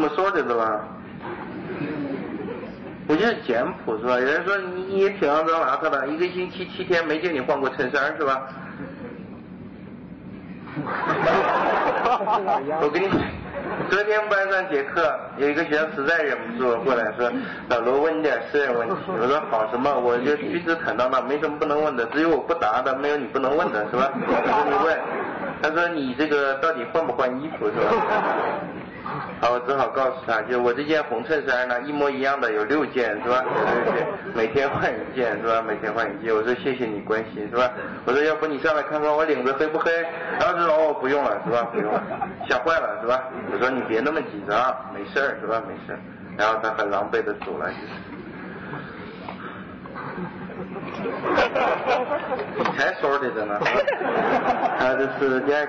么说的是吧？我就是简朴是吧？有人说你你挺肮脏邋遢的，一个星期七天没见你换过衬衫是吧？我跟你，昨天班上节课，有一个学生实在忍不住过来说：“老罗问你点私人问题。”我说：“好什么？我就举止坦荡荡，没什么不能问的，只有我不答的，没有你不能问的是吧？” 他说：“你问。”他说：“你这个到底换不换衣服是吧？”好，我只好告诉他，就我这件红衬衫呢，一模一样的有六件是吧？有六件，每天换一件是吧？每天换一件。我说谢谢你关心是吧？我说要不你上来看看我领子黑不黑？然后他说哦不用了是吧？不用了，吓坏了是吧？我说你别那么紧张，没事儿是吧？没事儿。然后他很狼狈的走了。才说的呢，他这是第二。